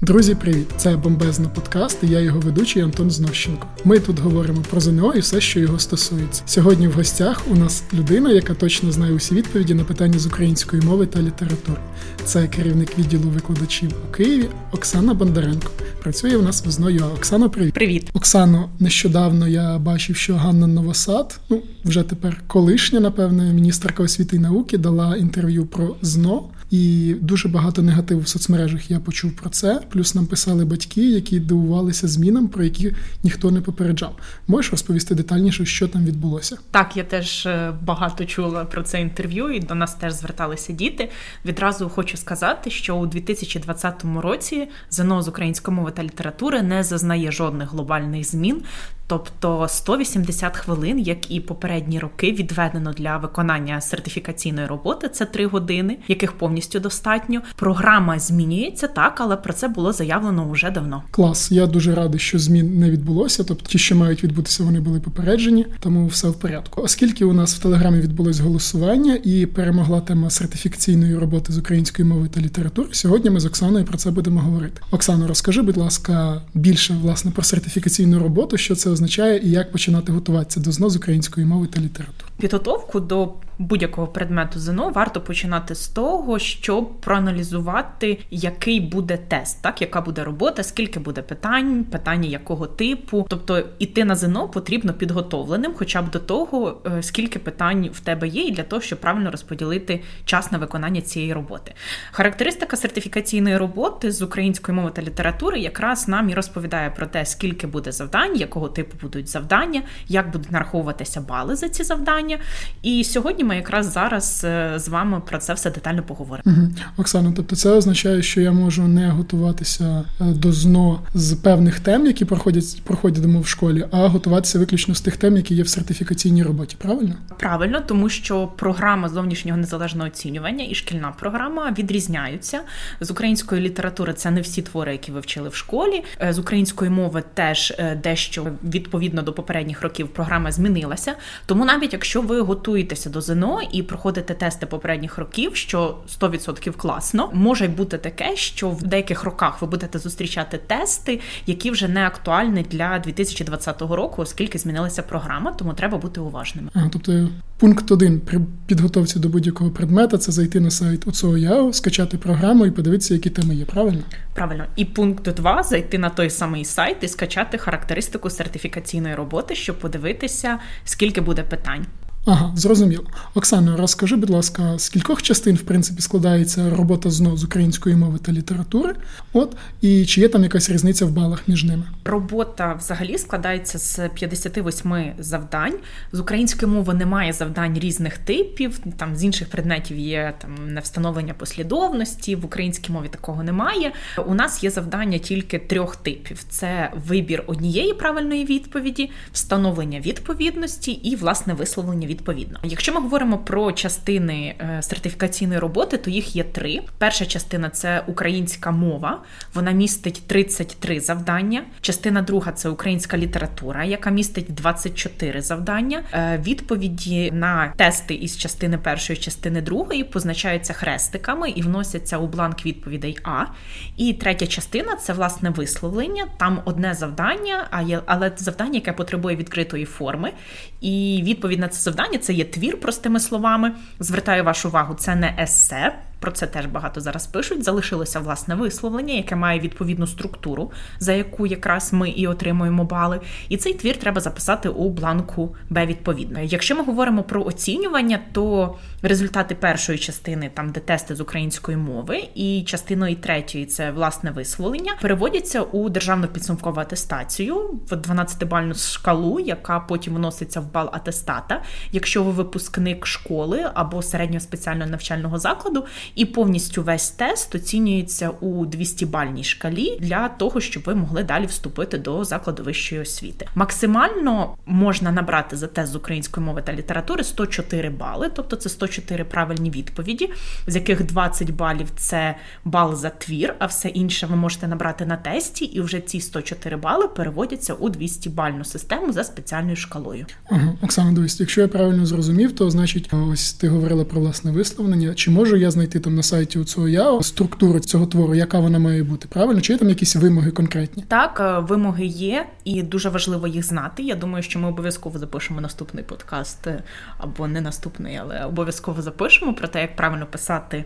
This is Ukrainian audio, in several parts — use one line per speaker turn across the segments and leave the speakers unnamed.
Друзі, привіт! Це бомбезна подкаст. і Я його ведучий Антон Знощенко. Ми тут говоримо про ЗНО і все, що його стосується. Сьогодні в гостях у нас людина, яка точно знає усі відповіді на питання з української мови та літератури. Це керівник відділу викладачів у Києві Оксана Бондаренко. Працює у нас в ЗНО.ЮА. Оксана, привіт.
Привіт,
Оксано. Нещодавно я бачив, що Ганна Новосад, ну вже тепер колишня, напевне, міністерка освіти і науки, дала інтерв'ю про ЗНО. І дуже багато негативу в соцмережах я почув про це. Плюс нам писали батьки, які дивувалися змінам, про які ніхто не попереджав. Можеш розповісти детальніше, що там відбулося?
Так, я теж е, багато чула про це інтерв'ю, і до нас теж зверталися діти. Відразу хочу сказати, що у 2020 році ЗНО з української мови та літератури не зазнає жодних глобальних змін. Тобто 180 хвилин, як і попередні роки, відведено для виконання сертифікаційної роботи. Це 3 години, яких повністю достатньо. Програма змінюється так, але про це було заявлено вже давно.
Клас, я дуже радий, що змін не відбулося. Тобто, ті, що мають відбутися, вони були попереджені, тому все в порядку. Оскільки у нас в телеграмі відбулось голосування і перемогла тема сертифікаційної роботи з української мови та літератури, сьогодні ми з Оксаною про це будемо говорити. Оксано, розкажи, будь ласка, більше власне про сертифікаційну роботу, що це означає і як починати готуватися до ЗНО з української мови та літератури.
Підготовку до будь-якого предмету ЗНО варто починати з того, щоб проаналізувати, який буде тест, так яка буде робота, скільки буде питань, питання якого типу. Тобто іти на ЗНО потрібно підготовленим, хоча б до того, е, скільки питань в тебе є, і для того, щоб правильно розподілити час на виконання цієї роботи. Характеристика сертифікаційної роботи з української мови та літератури якраз нам і розповідає про те, скільки буде завдань, якого типу будуть завдання, як будуть нараховуватися бали за ці завдання. І сьогодні ми якраз зараз е, з вами про це все детально поговоримо.
Угу. Оксано, тобто це означає, що я можу не готуватися е, до ЗНО з певних тем, які проходять проходимо в школі, а готуватися виключно з тих тем, які є в сертифікаційній роботі. Правильно?
Правильно, тому що програма зовнішнього незалежного оцінювання і шкільна програма відрізняються з української літератури. Це не всі твори, які ви вчили в школі. Е, з української мови теж дещо відповідно до попередніх років програма змінилася. Тому навіть якщо ви готуєтеся до ЗНО і проходите тести попередніх років, що 100% класно, може бути таке, що в деяких роках ви будете зустрічати тести, які вже не актуальні для 2020 року, оскільки змінилася програма, тому треба бути уважними.
А, тобто пункт один при підготовці до будь-якого предмета це зайти на сайт УЦОЯО, скачати програму і подивитися, які теми є. Правильно?
Правильно, і пункт два зайти на той самий сайт і скачати характеристику сертифікаційної роботи, щоб подивитися, скільки буде питань.
Ага, зрозуміло. Оксано, розкажи, будь ласка, з кількох частин, в принципі, складається робота ЗНО з української мови та літератури? От і чи є там якась різниця в балах між ними?
Робота взагалі складається з 58 завдань. З української мови немає завдань різних типів. Там з інших предметів є там невстановлення послідовності. В українській мові такого немає. У нас є завдання тільки трьох типів: це вибір однієї правильної відповіді, встановлення відповідності і власне висловлення відповідно. Якщо ми говоримо про частини е, сертифікаційної роботи, то їх є три. Перша частина це українська мова, вона містить 33 завдання. Частина друга це українська література, яка містить 24 завдання. Е, відповіді на тести із частини першої, частини другої позначаються хрестиками і вносяться у бланк відповідей А. І третя частина це власне висловлення. Там одне завдання, але завдання, яке потребує відкритої форми. І відповідь на це завдання це є твір, простими словами. Звертаю вашу увагу, це не есе. Про це теж багато зараз пишуть. Залишилося власне висловлення, яке має відповідну структуру, за яку якраз ми і отримуємо бали. І цей твір треба записати у бланку Б відповідно. Якщо ми говоримо про оцінювання, то результати першої частини, там де тести з української мови, і частиною третьої це власне висловлення, переводяться у державну підсумкову атестацію в 12-бальну шкалу, яка потім вноситься в бал атестата. Якщо ви випускник школи або середнього спеціального навчального закладу і повністю весь тест оцінюється у 200-бальній шкалі для того, щоб ви могли далі вступити до закладу вищої освіти. Максимально можна набрати за тест з української мови та літератури 104 бали, тобто це 104 правильні відповіді, з яких 20 балів це бал за твір, а все інше ви можете набрати на тесті, і вже ці 104 бали переводяться у 200-бальну систему за спеціальною шкалою.
Ага, Оксана, дивись, якщо я правильно зрозумів, то значить, ось ти говорила про власне висловлення. Чи можу я знайти? Знайти там на сайті у цього ЯО структуру цього твору, яка вона має бути. Правильно? Чи є там якісь вимоги конкретні?
Так, е, вимоги є, і дуже важливо їх знати. Я думаю, що ми обов'язково запишемо наступний подкаст е, або не наступний, але обов'язково запишемо про те, як правильно писати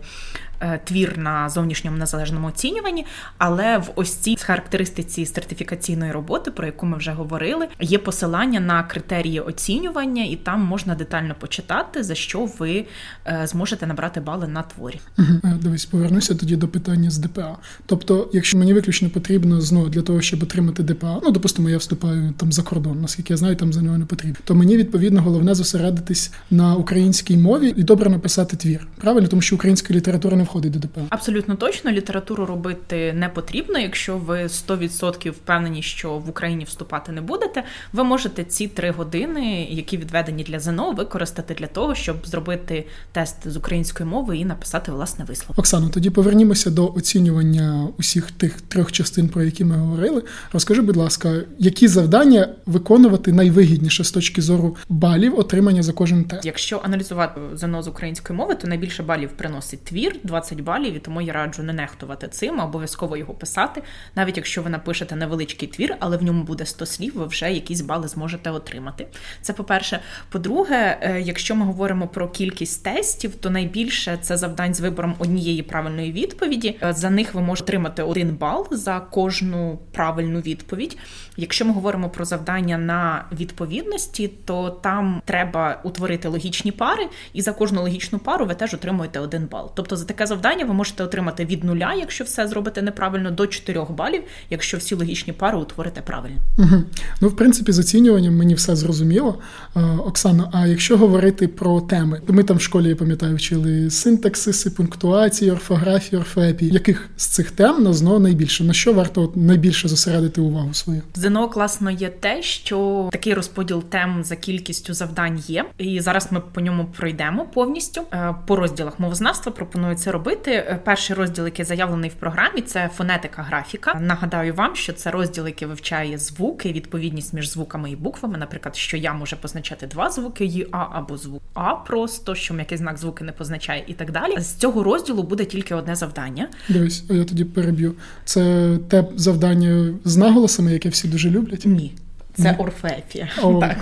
твір на зовнішньому незалежному оцінюванні, але в ось цій характеристиці сертифікаційної роботи, про яку ми вже говорили, є посилання на критерії оцінювання, і там можна детально почитати, за що ви е, зможете набрати бали на творі.
Угу. Дивись, повернуся тоді до питання з ДПА. Тобто, якщо мені виключно потрібно знову для того, щоб отримати ДПА, ну допустимо, я вступаю там за кордон, наскільки я знаю, там за нього не потрібно, то мені відповідно головне зосередитись на українській мові і добре написати твір. Правильно, тому що українська література не входить до ДП.
Абсолютно точно літературу робити не потрібно. Якщо ви 100% впевнені, що в Україні вступати не будете, ви можете ці три години, які відведені для ЗНО, використати для того, щоб зробити тест з української мови і написати власне вислов.
Оксано, тоді повернімося до оцінювання усіх тих трьох частин, про які ми говорили. Розкажи, будь ласка, які завдання виконувати найвигідніше з точки зору балів отримання за кожен тест?
Якщо аналізувати ЗНО з української мови, то найбільше балів приносить твір 20 балів, і тому я раджу не нехтувати цим, обов'язково його писати. Навіть якщо ви напишете невеличкий твір, але в ньому буде 100 слів, ви вже якісь бали зможете отримати. Це по-перше. По-друге, е, якщо ми говоримо про кількість тестів, то найбільше це завдань з вибором однієї правильної відповіді. Е, за них ви можете отримати один бал за кожну правильну відповідь. Якщо ми говоримо про завдання на відповідності, то там треба утворити логічні пари, і за кожну логічну пару ви теж отримуєте один бал. Тобто за таке завдання завдання ви можете отримати від нуля, якщо все зробите неправильно, до 4 балів, якщо всі логічні пари утворите правильно.
Угу. Ну, в принципі, з оцінюванням мені все зрозуміло. Оксана, а якщо говорити про теми, ми там в школі я пам'ятаю, вчили синтаксиси, пунктуації, орфографії, орфоепії. Яких з цих тем на ЗНО найбільше? На що варто найбільше зосередити увагу свою?
ЗНО класно є те, що такий розподіл тем за кількістю завдань є, і зараз ми по ньому пройдемо повністю. Е, по розділах мовознавства пропоную це робити. Е, перший розділ, який заявлений в програмі, це фонетика графіка. Нагадаю вам, що це розділ, який вивчає звуки, відповідність між звуками і буквами. Наприклад, що я може позначати два звуки «ї», «а» або звук А просто, що м'який знак звуки не позначає, і так далі. З цього розділу буде тільки одне завдання.
Дивись, я тоді переб'ю. Це те завдання з наголосами, яке всі дуже люблять.
Ні. Це орфепія. О, так,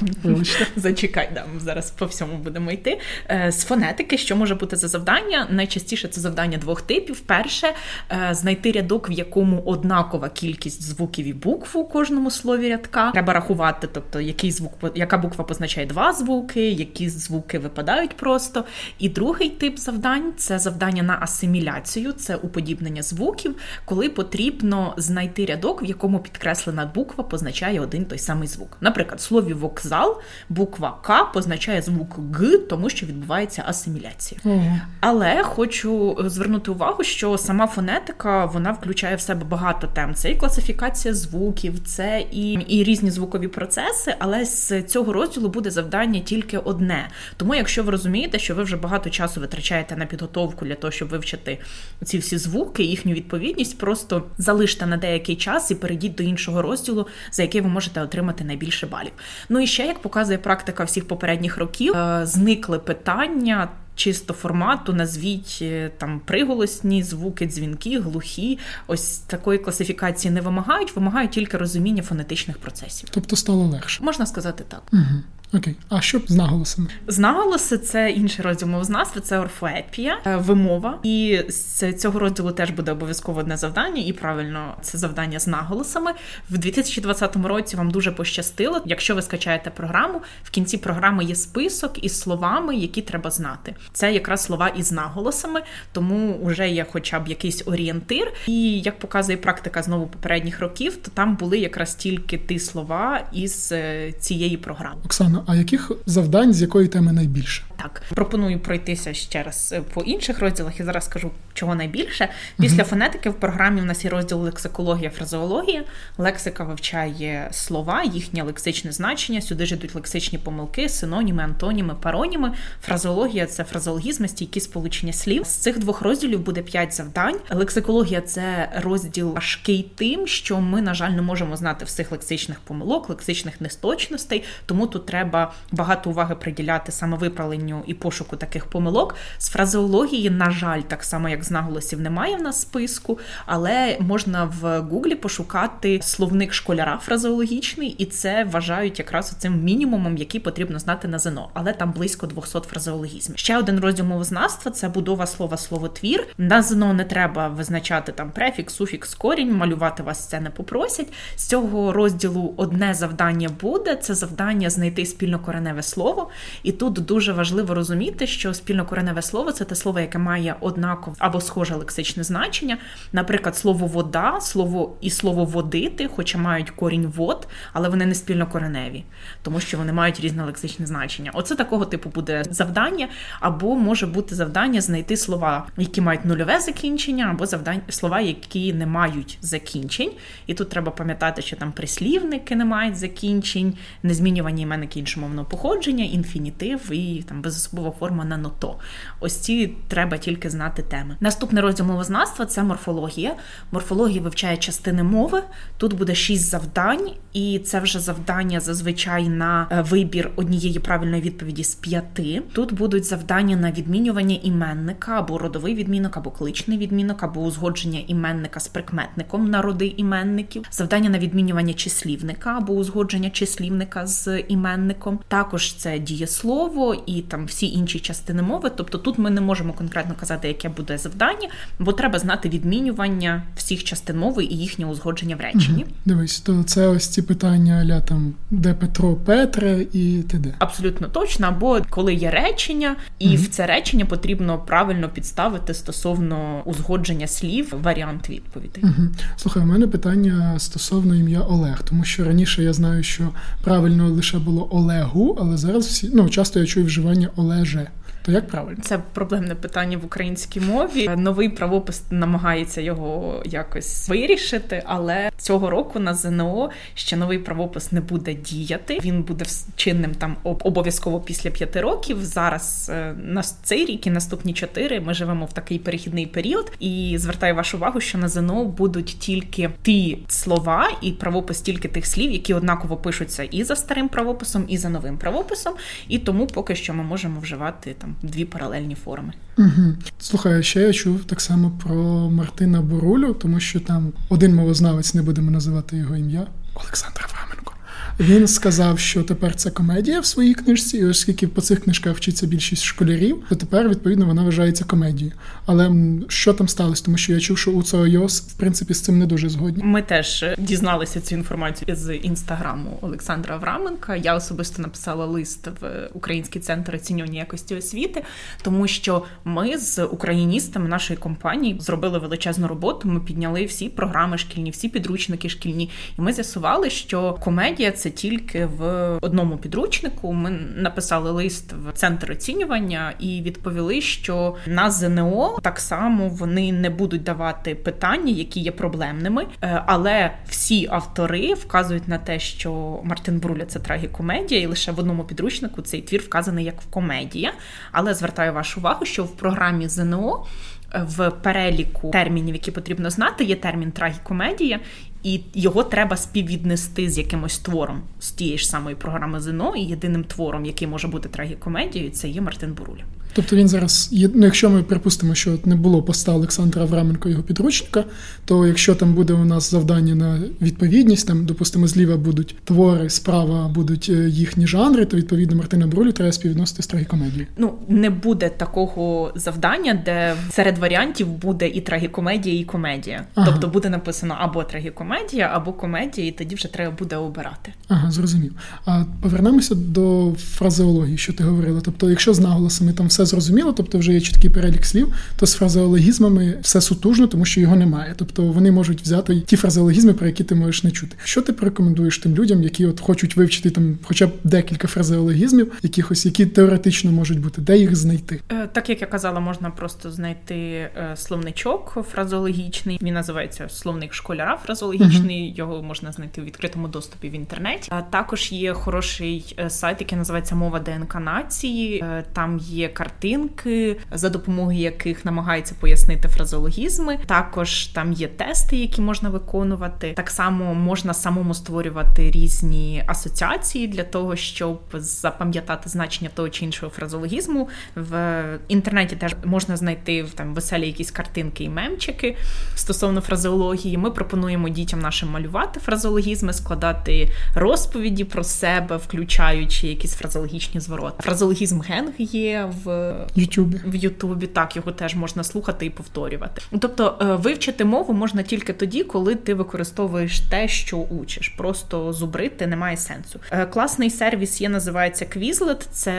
Зачекай, да, зараз по всьому будемо йти. Е, з фонетики, що може бути за завдання? Найчастіше це завдання двох типів. Перше е, знайти рядок, в якому однакова кількість звуків і букв у кожному слові рядка. Треба рахувати, тобто який звук, яка буква позначає два звуки, які звуки випадають просто. І другий тип завдань це завдання на асиміляцію, це уподібнення звуків, коли потрібно знайти рядок, в якому підкреслена буква позначає один той самий самий звук. Наприклад, в слові вокзал буква К позначає звук Г, тому що відбувається асиміляція. Угу. Але хочу звернути увагу, що сама фонетика вона включає в себе багато тем. Це і класифікація звуків, це і, і різні звукові процеси. Але з цього розділу буде завдання тільки одне. Тому, якщо ви розумієте, що ви вже багато часу витрачаєте на підготовку для того, щоб вивчити ці всі звуки, їхню відповідність, просто залиште на деякий час і перейдіть до іншого розділу, за який ви можете отримати отримати найбільше балів. Ну і ще як показує практика всіх попередніх років, е, зникли питання. Чисто формату, назвіть е, там приголосні звуки, дзвінки, глухі. Ось такої класифікації не вимагають, вимагають тільки розуміння фонетичних процесів.
Тобто стало легше.
Можна сказати так.
Угу. Окей, а що з наголосами?
З наголоси це інший розділ мовознавства, це орфоепія, е, вимова. І з цього розділу теж буде обов'язково одне завдання, і правильно це завдання з наголосами. В 2020 році вам дуже пощастило. Якщо ви скачаєте програму, в кінці програми є список із словами, які треба знати. Це якраз слова із наголосами, тому вже є хоча б якийсь орієнтир. І як показує практика знову попередніх років, то там були якраз тільки ті слова із е, цієї програми.
Оксана а яких завдань з якої теми найбільше?
Так, пропоную пройтися ще раз е, по інших розділах і зараз скажу, чого найбільше. Після uh фонетики в програмі у нас є розділ лексикологія, фразеологія. Лексика вивчає слова, їхнє лексичне значення. Сюди ж йдуть лексичні помилки, синоніми, антоніми, пароніми. Фразеологія це фразеологізми, стійкі сполучення слів. З цих двох розділів буде п'ять завдань. Лексикологія це розділ важкий тим, що ми, на жаль, не можемо знати всіх лексичних помилок, лексичних несточностей, тому тут треба треба багато уваги приділяти саме виправленню і пошуку таких помилок. З фразеології, на жаль, так само як з наголосів, немає в нас списку, але можна в Гуглі пошукати словник школяра фразеологічний, і це вважають якраз цим мінімумом, який потрібно знати на ЗНО. Але там близько 200 фразеологізмів. Ще один розділ мовознавства це будова слова словотвір. На ЗНО не треба визначати там префікс, суфікс, корінь, малювати вас це не попросять. З цього розділу одне завдання буде: це завдання знайти спільнокореневе слово. І тут дуже важливо розуміти, що спільнокореневе слово це те слово, яке має однакове або схоже лексичне значення. Наприклад, слово вода, слово і слово водити, хоча мають корінь вод, але вони не спільнокореневі, тому що вони мають різне лексичне значення. Оце такого типу буде завдання, або може бути завдання знайти слова, які мають нульове закінчення, або завдання слова, які не мають закінчень. І тут треба пам'ятати, що там прислівники не мають закінчень, незмінювані іменники іншомовного походження, інфінітив і там безособова форма на ното. Ось ці треба тільки знати теми. Наступний розділ мовознавства це морфологія. Морфологія вивчає частини мови. Тут буде шість завдань, і це вже завдання зазвичай на е, вибір однієї правильної відповіді з п'яти. Тут будуть завдання на відмінювання іменника або родовий відмінок, або кличний відмінок, або узгодження іменника з прикметником на роди іменників, завдання на відмінювання числівника або узгодження числівника з іменником. Також це дієслово і там всі інші частини мови. Тобто тут ми не можемо конкретно казати, яке буде завдання, бо треба знати відмінювання всіх частин мови і їхнє узгодження в реченні.
Угу. Дивись, то це ось ці питання аля там де Петро Петре і т.д.
Абсолютно точно. Або коли є речення, і угу. в це речення потрібно правильно підставити стосовно узгодження слів варіант відповіді.
Угу. Слухай, у мене питання стосовно ім'я Олег, тому що раніше я знаю, що правильно лише було Олегу, але зараз всі ну часто я чую вживання Олеже. То як правильно?
Це проблемне питання в українській мові. Новий правопис намагається його якось вирішити, але цього року на ЗНО ще новий правопис не буде діяти. Він буде чинним там обов'язково після п'яти років. Зараз е, на цей рік і наступні чотири ми живемо в такий перехідний період. І звертаю вашу увагу, що на ЗНО будуть тільки ті слова і правопис тільки тих слів, які однаково пишуться і за старим правописом, і за новим правописом. І тому поки що ми можемо вживати там дві паралельні форми.
Угу. Слухай, ще я чув так само про Мартина Бурулю, тому що там один мовознавець, не будемо називати його ім'я, Олександр Авраменко. Він сказав, що тепер це комедія в своїй книжці, і оскільки по цих книжках вчиться більшість школярів, то тепер відповідно вона вважається комедією. Але що там сталося? Тому що я чув, що у Йос в принципі з цим не дуже згодні.
Ми теж дізналися цю інформацію з інстаграму Олександра Авраменка. Я особисто написала лист в Український центр оцінювання якості освіти, тому що ми з україністами нашої компанії зробили величезну роботу. Ми підняли всі програми шкільні, всі підручники шкільні, і ми з'ясували, що комедія це тільки в одному підручнику. Ми написали лист в центр оцінювання і відповіли, що на ЗНО так само вони не будуть давати питання, які є проблемними, е, але всі автори вказують на те, що Мартин Бруля це трагікомедія, і лише в одному підручнику цей твір вказаний як в комедія. Але звертаю вашу увагу, що в програмі ЗНО. Е, в переліку термінів, які потрібно знати, є термін трагікомедія, і його треба співвіднести з якимось твором з тієї ж самої програми ЗНО, і єдиним твором, який може бути трагікомедією, це є Мартин Буруля.
Тобто він зараз, ну, якщо ми припустимо, що не було поста Олександра Авраменко його підручника, то якщо там буде у нас завдання на відповідність, там, допустимо, зліва будуть твори, справа будуть е, їхні жанри, то відповідно Мартина Брулю треба співвідносити з трагікомедією.
Ну не буде такого завдання, де серед варіантів буде і трагікомедія, і комедія. Ага. Тобто буде написано або трагікомедія, або комедія, і тоді вже треба буде обирати.
Ага, зрозумів. А повернемося до фразеології, що ти говорила. Тобто, якщо з наголосами там все все зрозуміло, тобто вже є чіткий перелік слів, то з фразеологізмами все сутужно, тому що його немає. Тобто вони можуть взяти ті фразеологізми, про які ти можеш не чути. Що ти порекомендуєш тим людям, які от хочуть вивчити там, хоча б декілька фразеологізмів, якихось, які теоретично можуть бути, де їх знайти?
Е, так як я казала, можна просто знайти е, словничок фразеологічний. Він називається словник школяра фразеологічний. Uh-huh. Його можна знайти в відкритому доступі в інтернеті. А також є хороший е, сайт, який називається Мова ДНК нації. Там є картинки, за допомогою яких намагаються пояснити фразеологізми. Також там є тести, які можна виконувати. Так само можна самому створювати різні асоціації для того, щоб запам'ятати значення того чи іншого фразеологізму. В інтернеті теж можна знайти там веселі якісь картинки і мемчики стосовно фразеології. Ми пропонуємо дітям нашим малювати фразеологізми, складати розповіді про себе, включаючи якісь фразеологічні звороти. Фразеологізм генг є в
Ютубі.
В Ютубі так його теж можна слухати і повторювати. Тобто е, вивчити мову можна тільки тоді, коли ти використовуєш те, що учиш. Просто зубрити немає сенсу. Е, класний сервіс є, називається Quizlet. Це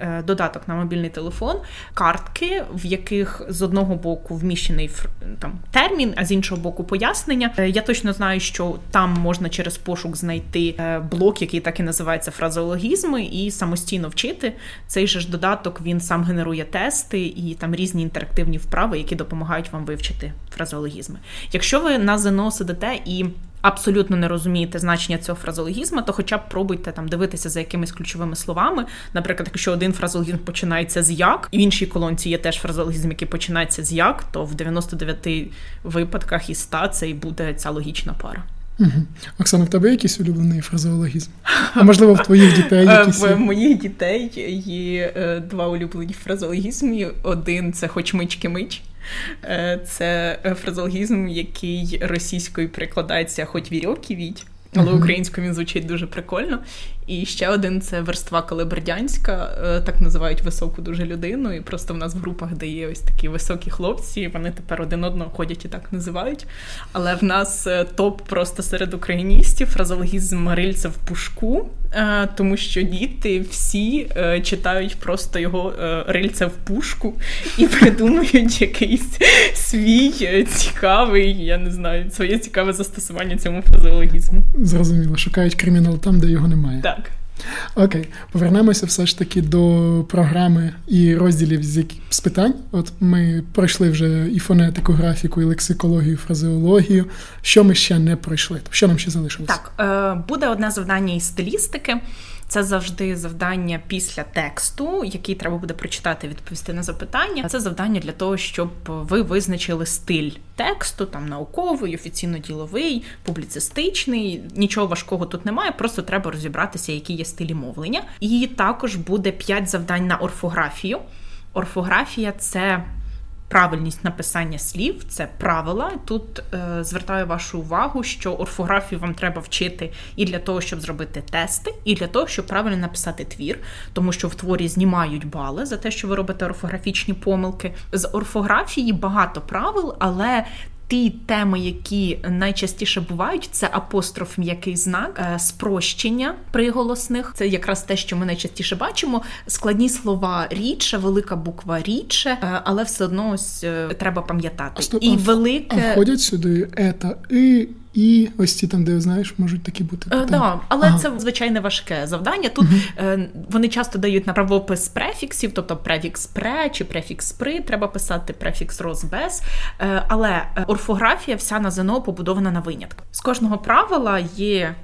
е, додаток на мобільний телефон, картки, в яких з одного боку вміщений там термін, а з іншого боку пояснення. Я точно знаю, що там можна через пошук знайти блок, який так і називається фразеологізми, і самостійно вчити. Цей же ж додаток він сам генерує тести і там різні інтерактивні вправи, які допомагають вам вивчити фразеологізми. Якщо ви на ЗНО сидите і абсолютно не розумієте значення цього фразологізму, то хоча б пробуйте там дивитися за якимись ключовими словами. Наприклад, якщо один фразологізм починається з як, і в іншій колонці є теж фразологізм, який починається з як, то в 99 випадках із 100 це і буде ця логічна пара.
Угу. Оксана, в тебе якийсь улюблений фразеологізм? А можливо, в твоїх дітей е, якісь?
В моїх дітей є е, два улюблені фразеологізми. Один це хоч мички мич. Е, це фразеологізм, який російською прикладається хоч вірьовки віть. Але українською він звучить дуже прикольно. І ще один це верства Калибердянська, е, так називають високу дуже людину. І просто в нас в групах, де є ось такі високі хлопці, вони тепер один одного ходять і так називають. Але в нас е, топ просто серед україністів фразологізм Марильця в пушку, е, тому що діти всі читають просто його рильця в пушку і придумують якийсь свій цікавий, я не знаю, своє цікаве застосування цьому фразеологізму.
Зрозуміло, шукають кримінал там, де його немає.
Так.
Окей, повернемося все ж таки до програми і розділів з які... з питань. От ми пройшли вже і фонетику, графіку, і лексикологію, і фразеологію. Що ми ще не пройшли? Що нам ще залишилося?
Так, е, буде одне завдання із стилістики. Це завжди завдання після тексту, який треба буде прочитати, відповісти на запитання. Це завдання для того, щоб ви визначили стиль тексту, там науковий, офіційно-діловий, публіцистичний. Нічого важкого тут немає, просто треба розібратися, які є стилі мовлення. І також буде п'ять завдань на орфографію. Орфографія це правильність написання слів, це правила. Тут е, звертаю вашу увагу, що орфографію вам треба вчити і для того, щоб зробити тести, і для того, щоб правильно написати твір, тому що в творі знімають бали за те, що ви робите орфографічні помилки. З орфографії багато правил, але ті теми, які найчастіше бувають, це апостроф м'який знак, е, спрощення приголосних. Це якраз те, що ми найчастіше бачимо. Складні слова рідше, велика буква рідше, е, але все одно ось е, треба пам'ятати.
А, І велике а входять сюди ета і і ось ці там, де знаєш, можуть такі бути.
Е, да, Але ага. це звичайне важке завдання. Тут е, вони часто дають на правопис префіксів, тобто префікс пре чи префікс при, треба писати префікс роз без. Е, але орфографія вся на ЗНО побудована на винятках. З кожного правила є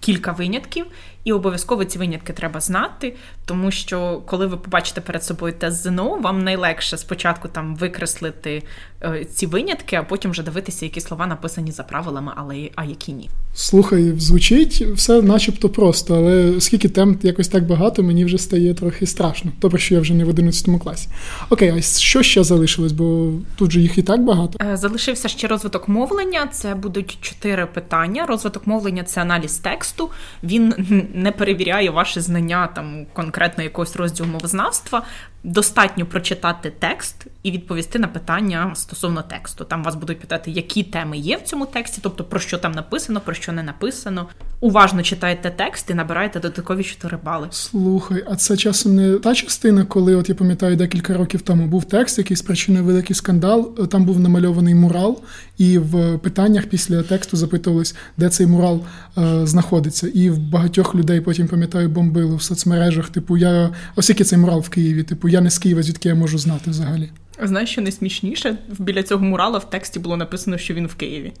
кілька винятків, і обов'язково ці винятки треба знати, тому що коли ви побачите перед собою тест ЗНО, вам найлегше спочатку там викреслити е, ці винятки, а потім вже дивитися, які слова написані за правилами, але а які ні.
Слухай, звучить все начебто просто, але оскільки тем якось так багато, мені вже стає трохи страшно. Добре, що я вже не в 11 класі. Окей, а що ще залишилось? Бо тут же їх і так багато.
Е, залишився ще розвиток мовлення. Це будуть чотири питання. Розвиток мовлення це аналіз тексту. Він не перевіряє ваші знання там конкретно якогось розділу мовознавства. Достатньо прочитати текст і відповісти на питання стосовно тексту. Там вас будуть питати, які теми є в цьому тексті, тобто про що там написано, про що не написано. Уважно читайте текст і набираєте додаткові 4 бали.
Слухай, а це часом не та частина, коли от я пам'ятаю декілька років тому був текст, який спричинив великий скандал. Там був намальований мурал, і в питаннях після тексту запитувались, де цей мурал е, знаходиться. І в багатьох людей потім пам'ятаю бомбило в соцмережах. Типу, я ось який цей мурал в Києві. Типу, я не з Києва, звідки я можу знати взагалі.
Знаєш, що найсмішніше? Біля цього мурала в тексті було написано, що він в Києві.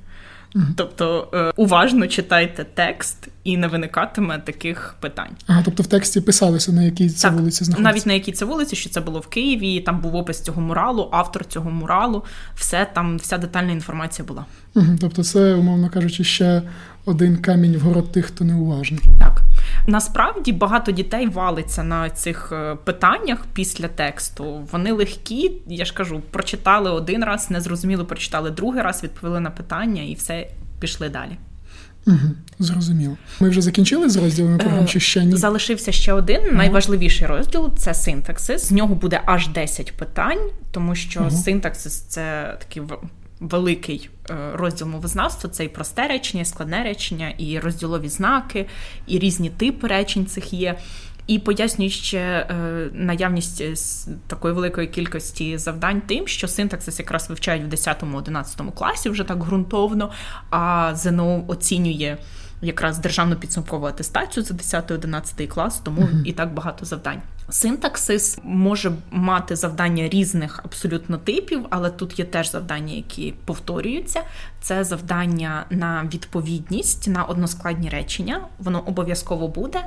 Угу. Тобто е, уважно читайте текст і не виникатиме таких питань.
Ага, тобто в тексті писалося на якій це
так,
вулиці знаходиться?
навіть на якій це вулиці, що це було в Києві. Там був опис цього муралу, автор цього муралу, все там, вся детальна інформація була.
Угу, Тобто, це, умовно кажучи, ще один камінь в город тих, хто неуважний.
Так. Насправді багато дітей валиться на цих е, питаннях після тексту. Вони легкі, я ж кажу, прочитали один раз, не зрозуміло, прочитали другий раз, відповіли на питання і все пішли далі.
Угу, Зрозуміло. Ми вже закінчили з розділами програм, чи ще ні?
Залишився ще один ага. найважливіший розділ це синтаксис. З нього буде аж 10 питань, тому що ага. синтаксис це такий великий е, розділ мовознавства. Це і просте речення, і складне речення, і розділові знаки, і різні типи речень цих є. І пояснюю ще е, наявність е, такої великої кількості завдань тим, що синтаксис якраз вивчають в 10-11 класі вже так ґрунтовно, а ЗНО оцінює якраз державну підсумкову атестацію за 10-11 клас, тому uh-huh. і так багато завдань. Синтаксис може мати завдання різних абсолютно типів, але тут є теж завдання, які повторюються. Це завдання на відповідність на односкладні речення. Воно обов'язково буде.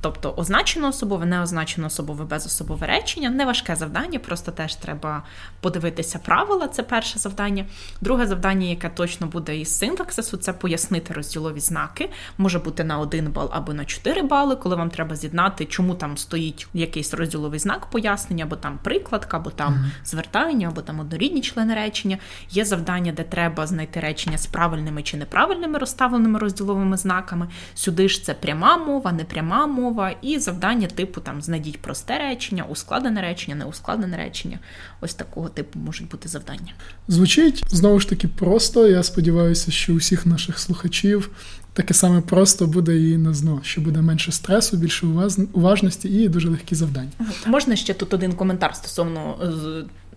Тобто означено особове, не означено особове безособове речення. Неважке завдання, просто теж треба подивитися правила. Це перше завдання. Друге завдання, яке точно буде із синтаксису, це пояснити розділові знаки. Може бути на 1 бал або на 4 бали, коли вам треба з'єднати, чому там стоїть якийсь розділовий знак пояснення, або там прикладка, або там mm-hmm. звертання, або там однорідні члени речення. Є завдання, де треба знайти речення з правильними чи неправильними розставленими розділовими знаками. Сюди ж це пряма мова, непряма мова мова, і завдання типу там знайдіть просте речення, ускладене речення, неускладене речення. Ось такого типу можуть бути завдання.
Звучить знову ж таки просто. Я сподіваюся, що у всіх наших слухачів таке саме просто буде і на ЗНО, що буде менше стресу, більше уважності і дуже легкі завдання.
Можна ще тут один коментар стосовно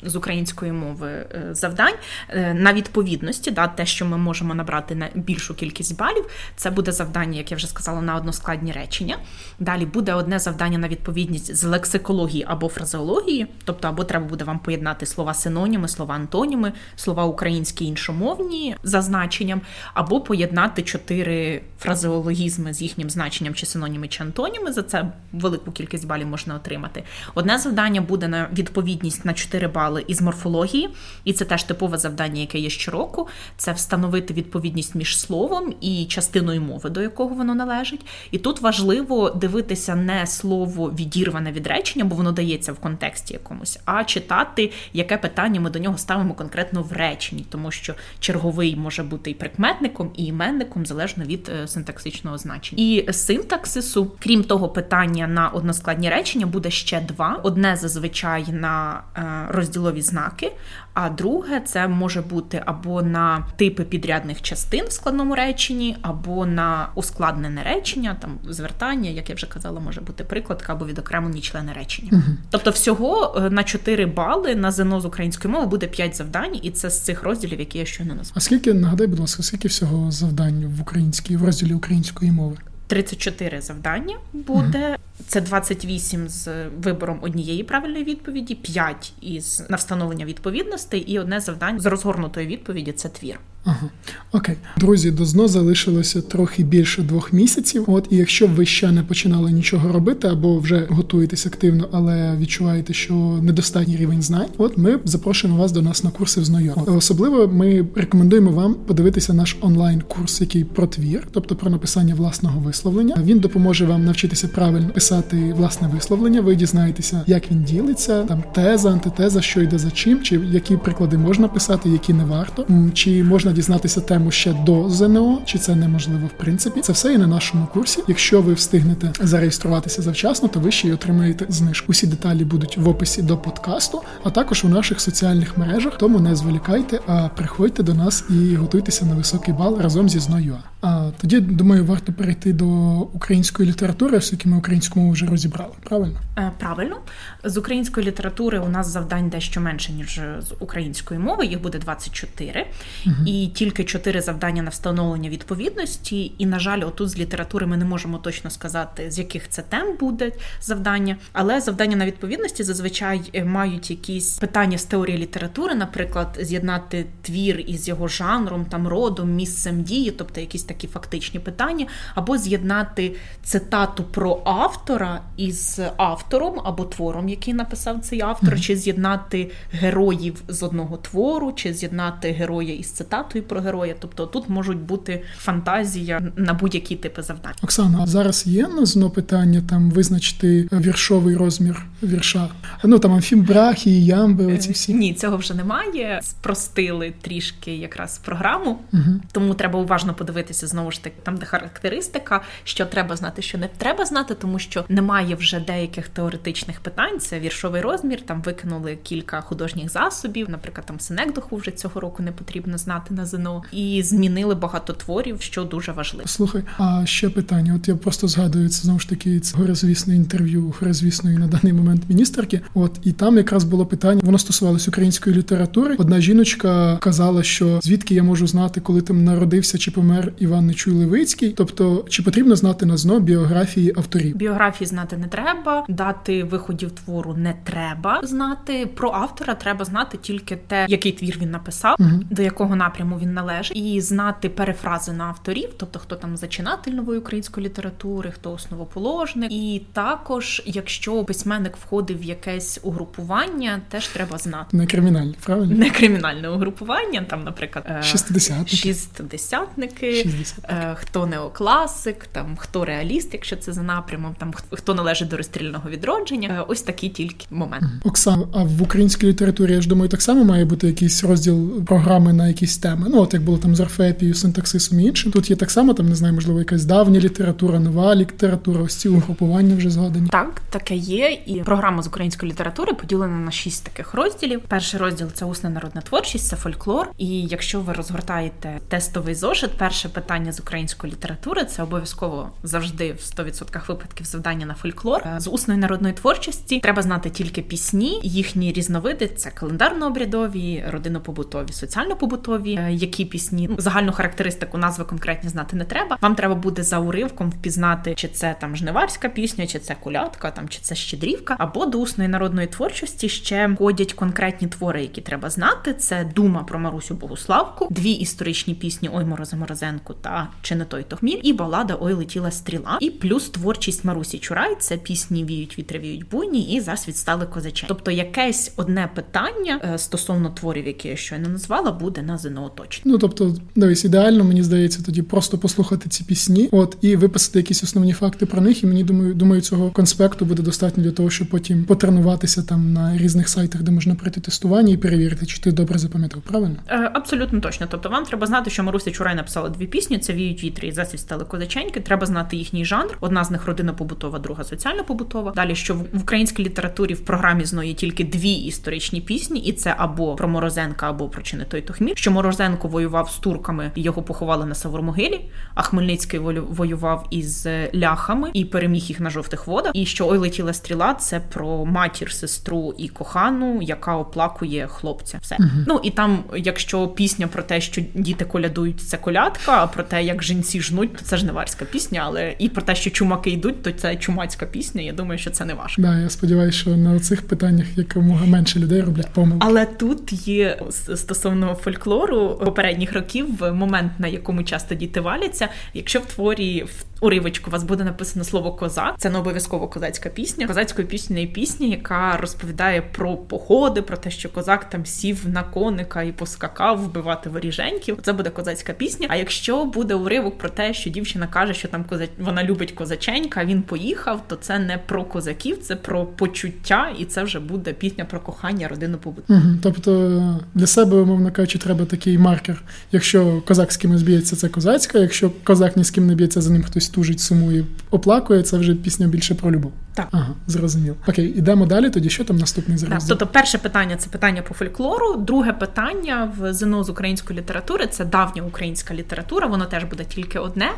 з української мови е, завдань е, на відповідності, да, те, що ми можемо набрати на більшу кількість балів, це буде завдання, як я вже сказала, на односкладні речення. Далі буде одне завдання на відповідність з лексикології або фразеології, тобто або треба буде вам поєднати слова синоніми, слова антоніми, слова українські іншомовні за значенням, або поєднати чотири фразеологізми з їхнім значенням чи синоніми чи антоніми. За це велику кількість балів можна отримати. Одне завдання буде на відповідність на 4 бали працювали із морфології, і це теж типове завдання, яке є щороку. Це встановити відповідність між словом і частиною мови, до якого воно належить. І тут важливо дивитися не слово відірване від речення, бо воно дається в контексті якомусь, а читати, яке питання ми до нього ставимо конкретно в реченні, тому що черговий може бути і прикметником, і іменником залежно від е, синтаксичного значення. І синтаксису, крім того, питання на односкладні речення буде ще два: одне зазвичай на е, розділ розділові знаки, а друге це може бути або на типи підрядних частин в складному реченні, або на ускладнене речення, там звертання, як я вже казала, може бути прикладка або відокремлені члени речення. Угу. Тобто, всього е, на 4 бали на ЗНО з української мови буде 5 завдань, і це з цих розділів, які я щойно назвала.
А скільки нагадай, будь ласка, скільки всього завдань в українській в розділі української мови?
34 завдання буде. Це 28 з вибором однієї правильної відповіді, 5 із на встановлення відповідностей, і одне завдання з розгорнутої відповіді це твір.
Ага, окей, друзі, до ЗНО залишилося трохи більше двох місяців. От і якщо ви ще не починали нічого робити, або вже готуєтесь активно, але відчуваєте, що недостатній рівень знань, от ми запрошуємо вас до нас на курси в знайомі. Особливо ми рекомендуємо вам подивитися наш онлайн-курс, який про твір, тобто про написання власного висловлення. Він допоможе вам навчитися правильно писати власне висловлення. Ви дізнаєтеся, як він ділиться, там теза, антитеза, що йде за чим, чи які приклади можна писати, які не варто, чи можна можна дізнатися тему ще до ЗНО, чи це неможливо в принципі. Це все і на нашому курсі. Якщо ви встигнете зареєструватися завчасно, то ви ще й отримаєте знижку. Усі деталі будуть в описі до подкасту, а також у наших соціальних мережах. Тому не зволікайте, а приходьте до нас і готуйтеся на високий бал разом зі ЗНО.ЮА. А тоді думаю, варто перейти до української літератури, оскільки ми українську мову вже розібрали. Правильно?
Е, правильно, з української літератури у нас завдань дещо менше ніж з української мови. Їх буде 24. Угу. і тільки 4 завдання на встановлення відповідності. І на жаль, отут з літератури ми не можемо точно сказати, з яких це тем буде завдання. Але завдання на відповідності зазвичай е, мають якісь питання з теорії літератури, наприклад, з'єднати твір із його жанром, там родом, місцем дії, тобто якісь такі фактичні питання, або з'єднати цитату про автора із автором або твором, який написав цей автор, mm-hmm. чи з'єднати героїв з одного твору, чи з'єднати героя із цитатою про героя. Тобто тут можуть бути фантазія на будь-які типи завдань.
Оксана, а зараз є на зно питання там визначити віршовий розмір вірша? Ну там амфібрахії, ямби. Оці е, всі
ні, цього вже немає. Спростили трішки якраз програму, угу. тому треба уважно подивитися знову ж таки там, де характеристика, що треба знати, що не треба знати, тому що немає вже деяких теоретичних питань. Це віршовий розмір. Там викинули кілька художніх засобів. Наприклад, там синекдоху вже цього року не потрібно знати на ЗНО. і змінили багато творів, що дуже важливо.
Слухай, а ще питання. От я просто згадую це знову ж таки це горезвісне інтерв'ю горезвісної на даний момент міністерки. От і там якраз було питання, воно стосувалося української літератури. Одна жіночка казала, що звідки я можу знати, коли там народився чи помер Іван Левицький. Тобто, чи потрібно знати на ЗНО біографії авторів?
Біографії знати не треба, дати виходів твору не треба знати. Про автора треба знати тільки те, який твір він написав, угу. до якого напряму він належить, і знати перефрази на авторів, тобто хто там зачинатель нової української літератури, хто основоположник, і також, якщо письменник входив в якесь угрупування, теж треба знати.
Не кримінальне, правильно?
Не кримінальне угрупування, там, наприклад,
е, шістдесятники,
шістдесятники, е, хто неокласик, там хто реаліст, якщо це за напрямом, там хто належить до розстрільного відродження. Е, ось такі тільки моменти.
Оксана, а в українській літературі я ж думаю, так само має бути якийсь розділ програми на якісь теми. Ну от як було там з орфепією, синтаксисом і іншим. Тут є так само, там не знаю, можливо, якась давня література, нова література, ось ці угрупування вже згадані.
Так, таке є. І програма з української літератури поділена на шість таких розділів. Перший розділ це усна народна творчість, це фольклор. І якщо ви розгортаєте тестовий зошит, перше питання з української літератури це обов'язково завжди в 100% випадків завдання на фольклор. З усної народної творчості треба знати тільки пісні, їхні різновиди це календарно-обрядові, родинно-побутові, соціально-побутові, е, які пісні ну, загальну характеристику назви конкретні знати не треба. Вам треба буде за уривком впізнати, чи це там жниварська пісня, чи це колядка, там чи це щедрівка, або до усної народної творчості ще ходять конкретні твори, які треба знати. Це дума про Марусю Богуславку, дві історичні пісні Ой Морозе Морозенку та Чи не той то хміль, і балада Ой летіла стріла, і плюс творчість Марусі Чурай. Це пісні віють вітри, віють буйні і засвіт стали козачі. Тобто якесь одне питання е, стосовно творів, які я щойно назвала, буде на ЗНО точно.
Ну тобто, дивись, ідеально мені здається, тоді просто послухати ці пісні, от і виписати якісь основні факти про них. І мені думаю, думаю, цього конспекту буде достатньо для того, щоб потім потренуватися там на різних сайтах, де можна пройти тестування і перевірити, чи ти добре запам'ятав. Правильно?
Е, абсолютно точно. Тобто, вам треба знати, що Маруся Чурай написала дві пісні: це віють вітри і засвіт стали козаченьки. Треба знати їхній жанр. Одна з них родина побутова, друга соціально побутова. Далі що в українській літературі в програмі зно є тільки дві історичні пісні, і це або про Морозенка, або про чи не той Тухмір. Що Морозенко воював з турками, і його поховали на Савормогилі, а Хмельницький воював із ляхами і переміг їх на жовтих водах. І що ой летіла стріла це про матір, сестру і кохану, яка оплакує хлопця. Все угу. ну і там, якщо пісня про те, що діти колядують, це колядка, а про те, як жінці жнуть, то це ж неварська пісня, але і про те, що чумаки йдуть, то це чумацька пісня. Я думаю, що це не важко.
Да, я сподіваюся, що на цих питаннях якомога менше людей роблять помилки.
Але тут є стосовно фольклору попередніх років момент, на якому часто діти валяться. Якщо в творі в уривочку у вас буде написано слово козак, це не обов'язково козацька пісня. Козацькою піснею пісня, яка розповідає про походи, про те, що козак там сів на коника і поскакав вбивати воріженьків. Це буде козацька пісня. А якщо буде уривок про те, що дівчина каже, що там коза... вона любить козаченька, він поїхав, то це не про козаків, це про почуття, і це вже буде пісня про кохання, родину побуту.
Угу. Тобто для себе, умовно кажучи, треба такий маркер. Якщо козак з кимось б'ється, це козацька. Якщо козак ні з ким не б'ється, за ним хтось тужить, сумує, оплакує, це вже пісня більше про любов.
Так.
Ага, зрозуміло. Окей, ідемо далі. Тоді що там наступний розділ?
Тобто, перше питання це питання по фольклору. Друге питання в ЗНО з української літератури це давня українська література. Воно теж буде тільки одне.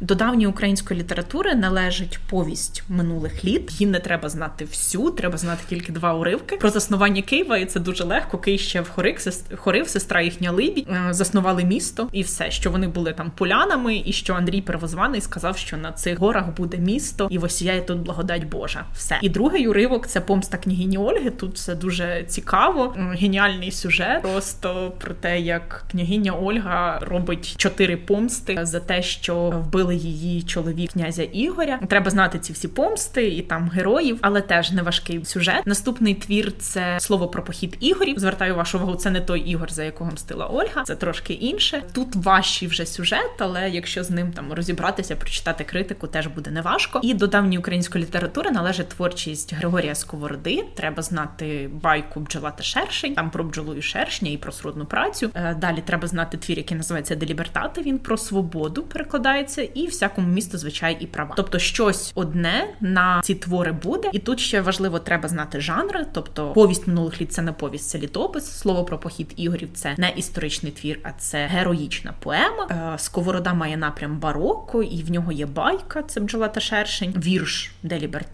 До давньої української літератури належить повість минулих літ. Її не треба знати всю, треба знати тільки два уривки. Про заснування Києва, і це дуже легко. Київ ще в хорик, хорив, сестра їхня Либі, е, заснували місто і все, що вони були там полянами, і що Андрій Первозваний сказав, що на цих горах буде місто, і осіяє тут благодать Божа. Все. І другий уривок це помста княгині Ольги. Тут все дуже цікаво. Геніальний сюжет. Просто про те, як княгиня Ольга робить чотири помсти за те, що вбили її чоловік князя Ігоря. Треба знати ці всі помсти і там героїв, але теж не важкий сюжет. Наступний твір це слово про похід ігорів. Звертаю вашу увагу, це не той ігор, за якого мстила Ольга. Це трошки інше. Тут важчий вже сюжет, але якщо з ним там розібратися, прочитати критику, теж буде неважко. І до давньої української літератури належить творчість Григорія Сковороди. Треба знати байку бджола та шершень, там про бджолу і шершня і про сродну працю. Е, далі треба знати твір, який називається Делібертати. Він про свободу перекладається, і всякому місту звичай і права. Тобто, щось одне на ці твори буде. І тут ще важливо треба знати жанри, тобто повість минулих літ це не повість, це літопис. Слово про похід ігорів це не історичний твір, а це героїчна поема. Е, Сковорода має напрям бароко, і в нього є байка. Це бджола та шершень, вірш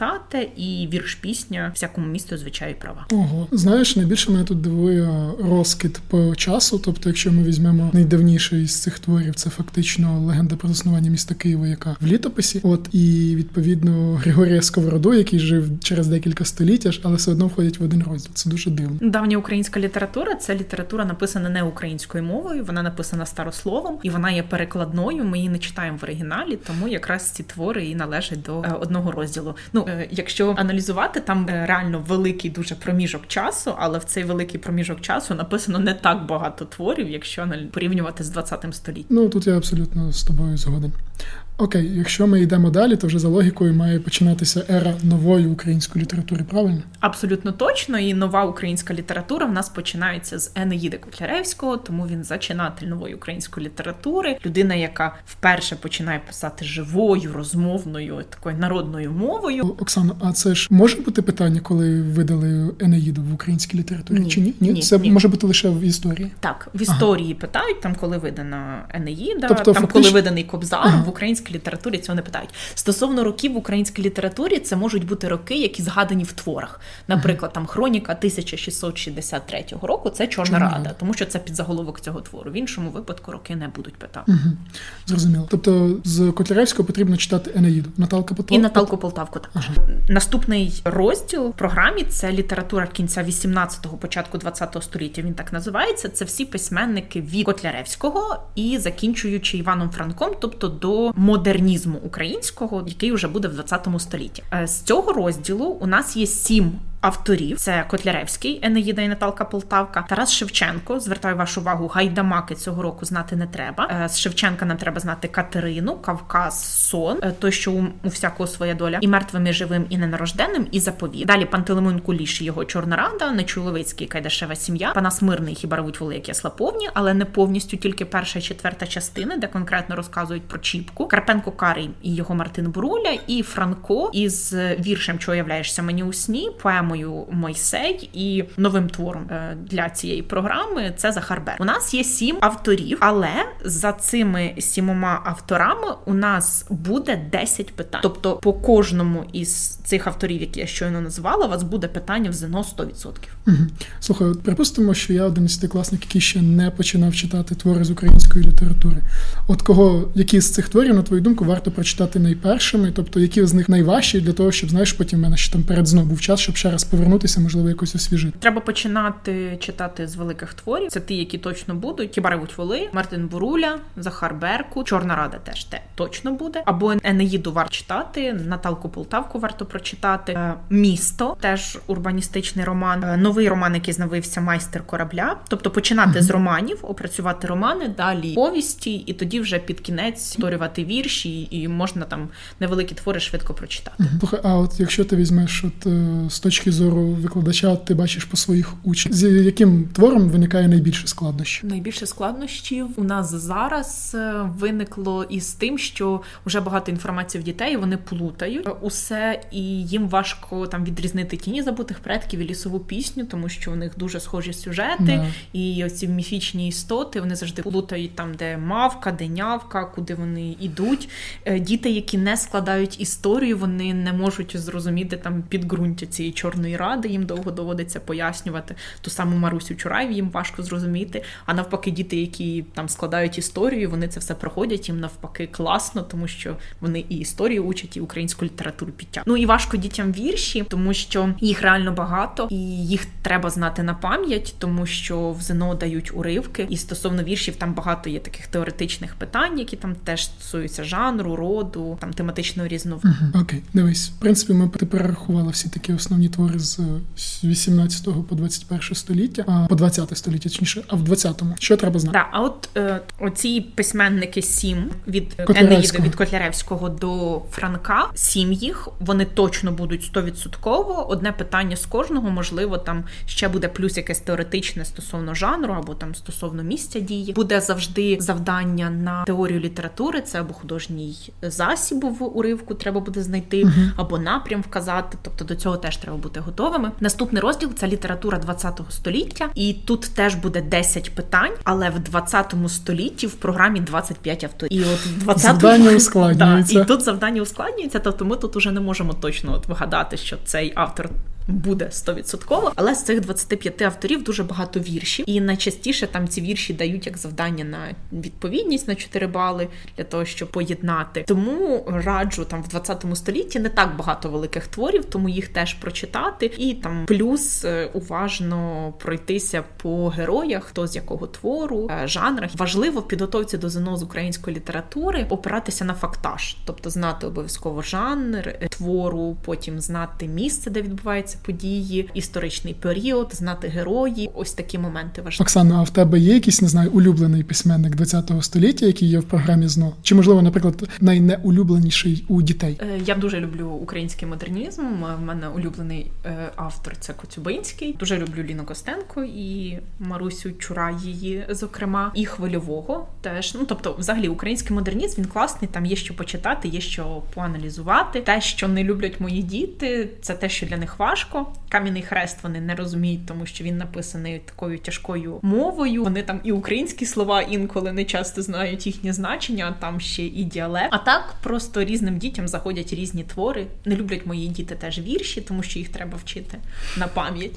Делібертате і вірш пісня всякому місту звичай права.
Ого, знаєш, найбільше мене тут дивує розкид по часу. Тобто, якщо ми візьмемо найдавніший із цих творів, це фактично легенда про заснування міста Києва, яка в літописі. От і відповідно Григорія Сковороду, який жив через декілька століть, але все одно входять в один розділ. Це дуже дивно.
Давня українська література це література написана не українською мовою, вона написана старословом і вона є перекладною. Ми її не читаємо в оригіналі, тому якраз ці твори і належать до е, одного розділу. Ну е, якщо аналізувати, там е, реально великий дуже проміжок часу, але в цей великий проміжок часу написано не так багато творів, якщо порівнювати з 20 століттям.
Ну тут я абсолютно з тобою згоден. Окей, якщо ми йдемо далі, то вже за логікою має починатися ера нової української літератури. Правильно?
Абсолютно точно. І нова українська література в нас починається з Енеїди Котляревського, тому він зачинатель нової української літератури, людина, яка вперше починає писати живою, розмовною такою народною мовою.
Оксано, а це ж може бути питання, коли видали Енеїду в українській літературі?
Ні,
Чи ні? Ні,
ні
це
ні.
може бути лише в історії.
Так, в історії ага. питають там, коли видана Енеїда,
тобто,
там
фактично...
коли виданий Кобзар
ага.
в українській літературі цього не питають. Стосовно років в українській літературі, це можуть бути роки, які згадані в творах. Наприклад, там хроніка 1663 року це Чорна Рада, Рада, тому що це підзаголовок цього твору. В іншому випадку роки не будуть питати.
Угу. Зрозуміло. Тобто з Котляревського потрібно читати Енеїду. Наталка Полтавка?
І Наталку Полтавку також. Ага. Наступний розділ в програмі це література кінця 18-го, початку 20-го століття. Він так називається. Це всі письменники від Котляревського і закінчуючи Іваном Франком, тобто до модернізму українського, який вже буде в 20 столітті. Е, з цього розділу у нас є сім авторів: це Котляревський, Енеїда і Наталка Полтавка, Тарас Шевченко. Звертаю вашу увагу, гайдамаки цього року знати не треба. Е, з Шевченка нам треба знати Катерину, Кавказ, Сон, е, той, що у всякого своя доля, і мертвим, і живим, і ненарожденним, і заповіт. Далі Пантелеймон Куліш, його Чорна Рада, Нечуловицький Кайдашева сім'я, Панас Мирний, хіба рвуть великі слаповні, але не повністю тільки перша і четверта частини, де конкретно розказують про Чіпку. Карпенко Карий і його Мартин Буруля, і Франко із віршем Чого являєшся мені у сні, поемою Мойсей і новим твором е, для цієї програми це Захар Бер. У нас є сім авторів, але за цими сімома авторами у нас буде 10 питань. Тобто, по кожному із цих авторів, які я щойно назвала, у вас буде питання в ЗНО 100%.
Угу. Слухай, припустимо, що я 11-класник, який ще не починав читати твори з української літератури. От кого які з цих творів, на твою думку, варто прочитати найпершими, тобто які з них найважчі для того, щоб знаєш, потім в мене ще там перед знову був час, щоб ще раз повернутися, можливо, якось освіжити.
Треба починати читати з великих творів. Це ті, які точно будуть. Хіба ревуть воли, Мартин Буруля, Захар Берку, Чорна Рада теж те точно буде. Або Енеїду варто читати, Наталку Полтавку варто прочитати. Місто теж урбаністичний роман. Новий роман, який знавився майстер корабля. Тобто починати mm-hmm. з романів, опрацювати романи, далі повісті, і тоді вже під кінець створювати вірші, і можна там невеликі твори швидко прочитати.
Mm-hmm. А от якщо ти візьмеш от з точки точки зору викладача ти бачиш по своїх учнях? З яким твором виникає найбільше складнощів?
Найбільше складнощів у нас зараз е, виникло із тим, що вже багато інформації в дітей вони плутають усе, і їм важко там відрізнити тіні забутих предків і лісову пісню, тому що у них дуже схожі сюжети, yeah. і оці міфічні істоти вони завжди плутають там, де мавка, де нявка, куди вони йдуть. Е, діти, які не складають історію, вони не можуть зрозуміти там підґрунтя цієї чорної ради. Їм довго доводиться пояснювати ту саму Марусю Чураєв, їм важко зрозуміти. А навпаки, діти, які там складають історію, вони це все проходять. Їм навпаки класно, тому що вони і історію учать, і українську літературу підтягнуть. Ну і важко дітям вірші, тому що їх реально багато, і їх треба знати на пам'ять, тому що в ЗНО дають уривки. І стосовно віршів там багато є таких теоретичних питань, які там теж стосуються жанру, роду, там тематичного різновиду.
Угу. Окей, дивись, в принципі, ми тепер рахували всі такі основні твори з 18 по 21 століття, а по 20 століття, точніше, а в 20-му. що треба знати?
Так, а от е, оці письменники сім від Енеїда, від Котляревського до Франка, сім їх вони точно будуть стовідсотково. Одне питання з кожного, можливо, там ще буде плюс якесь теоретичне стосовно жанру або там стосовно місця дії. Буде завжди завдання на теорію літератури, це або художній засіб в уривку треба буде знайти, uh-huh. або напрям вказати. Тобто до цього теж треба бути готовими. Наступний розділ це література 20 століття, і тут теж буде 10 питань, але в 20 столітті в програмі 25 авторів. І от в 20
завдання ускладнюється.
Да, і тут завдання ускладнюється. Тобто ми тут уже не можемо точно от вигадати, що цей автор буде 100%. Але з цих 25 авторів дуже багато віршів, і найчастіше там ці вірші дають як завдання на відповідність на 4 бали для того, щоб поєднати. Тому раджу там в 20 столітті не так багато великих творів, тому їх теж прочитати. І там плюс е, уважно пройтися по героях, хто з якого твору, е, жанрах. Важливо в підготовці до ЗНО з української літератури опиратися на фактаж, тобто знати обов'язково жанр е, твору, потім знати місце, де відбувається події, історичний період, знати герої. Ось такі моменти важливі.
Оксана, а в тебе є якийсь не знаю улюблений письменник ХХ століття, який є в програмі ЗНО? Чи можливо, наприклад, найнеулюбленіший у дітей?
Е, я дуже люблю український модернізм. У мене улюблений е, автор це Коцюбинський. Дуже люблю Ліну Костенко і Марусю Чура її, зокрема, і хвильового теж. Ну тобто, взагалі, український модернізм він класний. Там є що почитати, є що поаналізувати. Те, що не люблять мої діти, це те, що для них важко важко. Кам'яний хрест вони не розуміють, тому що він написаний такою тяжкою мовою. Вони там і українські слова інколи не часто знають їхнє значення, а там ще і діалект. А так просто різним дітям заходять різні твори. Не люблять мої діти теж вірші, тому що їх треба вчити на пам'ять.